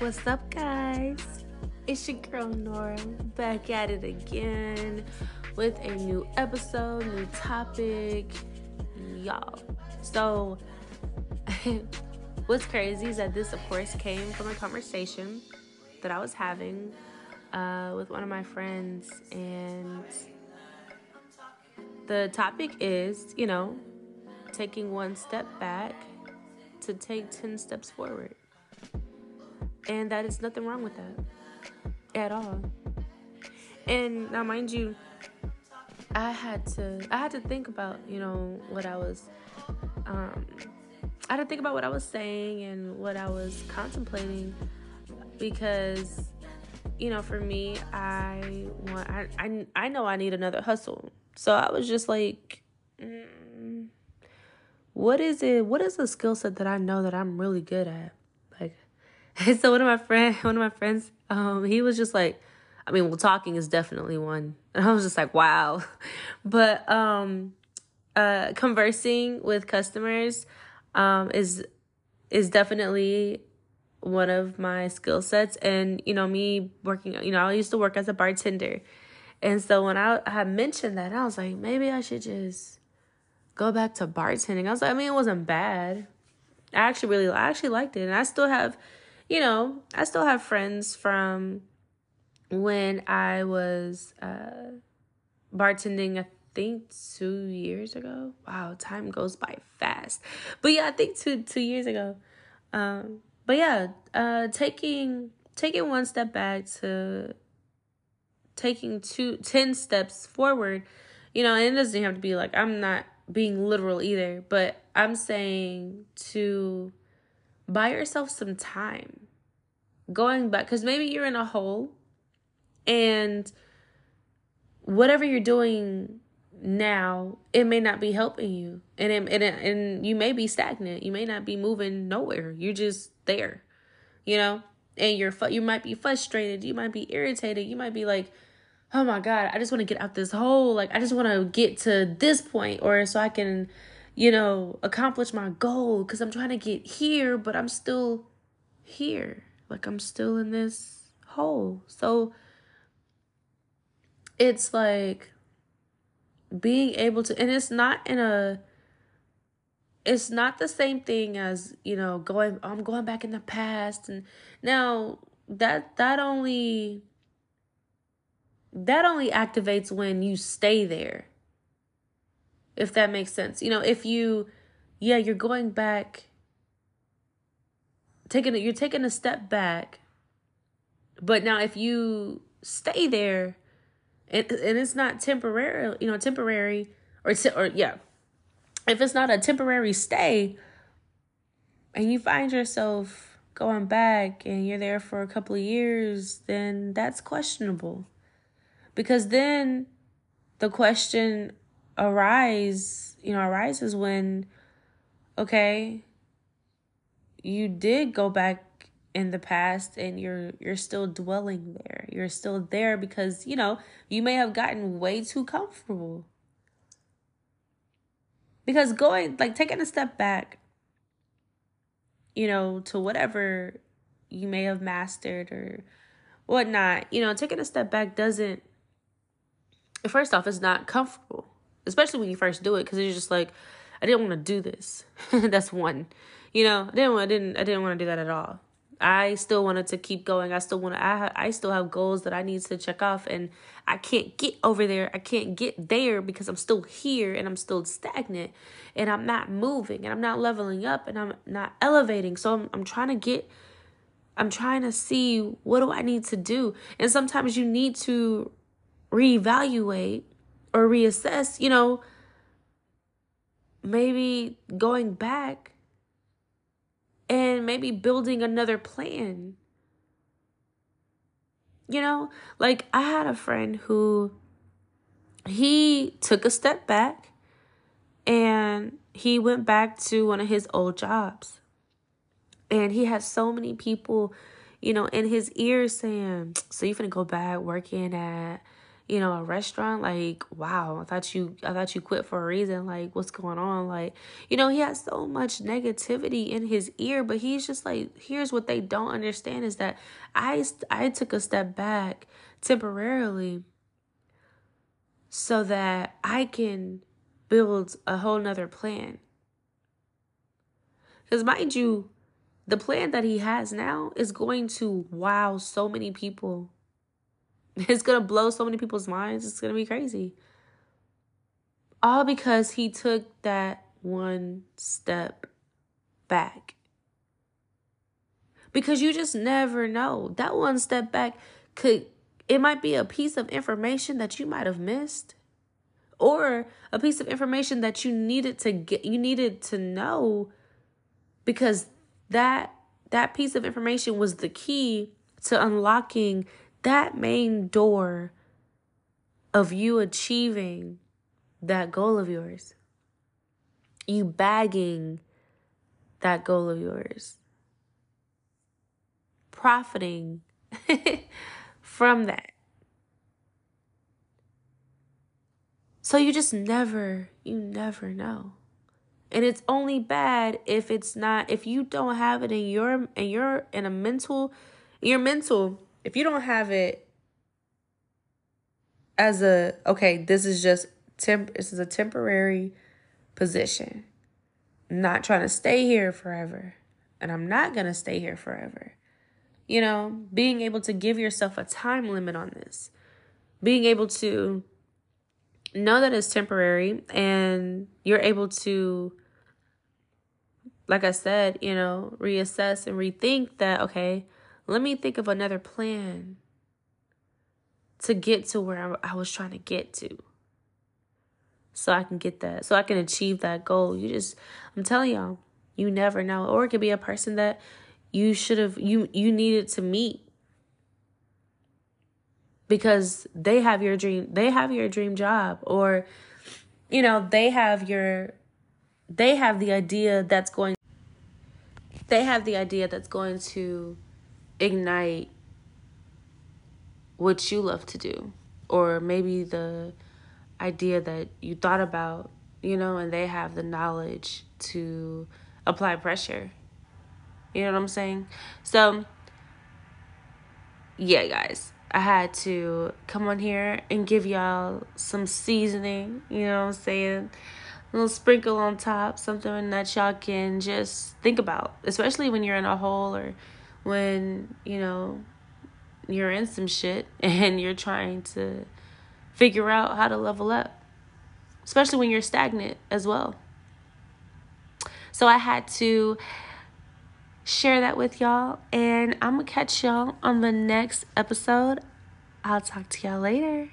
What's up, guys? It's your girl Nora back at it again with a new episode, new topic, y'all. So, what's crazy is that this, of course, came from a conversation that I was having uh, with one of my friends, and the topic is, you know, taking one step back to take 10 steps forward. And that is nothing wrong with that at all. And now, mind you, I had to I had to think about you know what I was um, I had to think about what I was saying and what I was contemplating because you know for me I want I I, I know I need another hustle so I was just like mm, what is it what is the skill set that I know that I'm really good at so one of my friend one of my friends um he was just like I mean well talking is definitely one. And I was just like wow. But um uh conversing with customers um is is definitely one of my skill sets. And you know me working you know I used to work as a bartender. And so when I had mentioned that I was like maybe I should just go back to bartending. I was like I mean it wasn't bad. I actually really I actually liked it. And I still have you know I still have friends from when I was uh bartending I think 2 years ago. Wow time goes by fast. But yeah I think 2 2 years ago. Um but yeah, uh, taking taking one step back to taking two ten steps forward, you know, and it doesn't have to be like I'm not being literal either, but I'm saying to buy yourself some time. Going back because maybe you're in a hole and whatever you're doing now it may not be helping you. And it, and and you may be stagnant. You may not be moving nowhere. You're just there you know? And you're you might be frustrated. You might be irritated. You might be like oh my god i just want to get out this hole. Like i just want to get to this point or so i can you know accomplish my goal because i'm trying to get here but i'm still here. Like i'm still in this hole. So it's like being able to and it's not in a it's not the same thing as you know going i'm going back in the past. And now that that only that only activates when you stay there if that makes sense. You know if you yeah you're going back taking you're taking a step back but now if you stay there and, and it's not temporary, you know, temporary or or yeah, if it's not a temporary stay, and you find yourself going back and you're there for a couple of years, then that's questionable, because then the question arise, you know, arises when, okay, you did go back in the past and you're you're still dwelling there. You're still there because, you know, you may have gotten way too comfortable. Because going like taking a step back, you know, to whatever you may have mastered or whatnot, you know, taking a step back doesn't first off, it's not comfortable. Especially when you first do it, because you're just like, I didn't want to do this. That's one. You know, I didn't I didn't I didn't want to do that at all. I still wanted to keep going. I still want to. I I still have goals that I need to check off, and I can't get over there. I can't get there because I'm still here and I'm still stagnant, and I'm not moving and I'm not leveling up and I'm not elevating. So I'm I'm trying to get. I'm trying to see what do I need to do, and sometimes you need to reevaluate or reassess. You know, maybe going back and maybe building another plan. You know, like I had a friend who he took a step back and he went back to one of his old jobs. And he had so many people, you know, in his ear saying, So you finna go back working at, you know, a restaurant, like, wow, I thought you I thought you quit for a reason. Like, what's going on? Like, you know, he has so much negativity in his ear, but he's just like, here's what they don't understand is that I I took a step back temporarily so that I can build a whole nother plan. Because mind you, the plan that he has now is going to wow so many people It's going to blow so many people's minds. It's going to be crazy. All because he took that one step back. Because you just never know. That one step back could, it might be a piece of information that you might have missed or a piece of information that you needed to get you needed to know because that that piece of information was the key to unlocking that main door of you achieving that goal of yours, you bagging that goal of yours, profiting from that. So you just never, you never know. And it's only bad if it's not if you don't have it in your and you're in a mental your mental if you don't have it as a okay, this is just temp this is a temporary position. Not trying to stay here forever. And I'm not going to stay here forever. You know, being able to give yourself a time limit on this. Being able to know that it's temporary and you're able to like I said, you know, reassess and rethink that okay, let me think of another plan to get to where I was trying to get to. So I can get that, so I can achieve that goal. You just, I'm telling y'all, you never know. Or it could be a person that you should have, you, you needed to meet because they have your dream, they have your dream job, or, you know, they have your, they have the idea that's going, they have the idea that's going to ignite what you love to do or maybe the idea that you thought about you know and they have the knowledge to apply pressure. You know what i'm saying? So yeah guys i had to come on here and give y'all some seasoning you know what i'm saying? A little sprinkle on top something that y'all can just think about especially when you're in a hole or when, you know, you're in some shit and you're trying to figure out how to level up, especially when you're stagnant as well. So I had to share that with y'all, and I'm gonna catch y'all on the next episode. I'll talk to y'all later.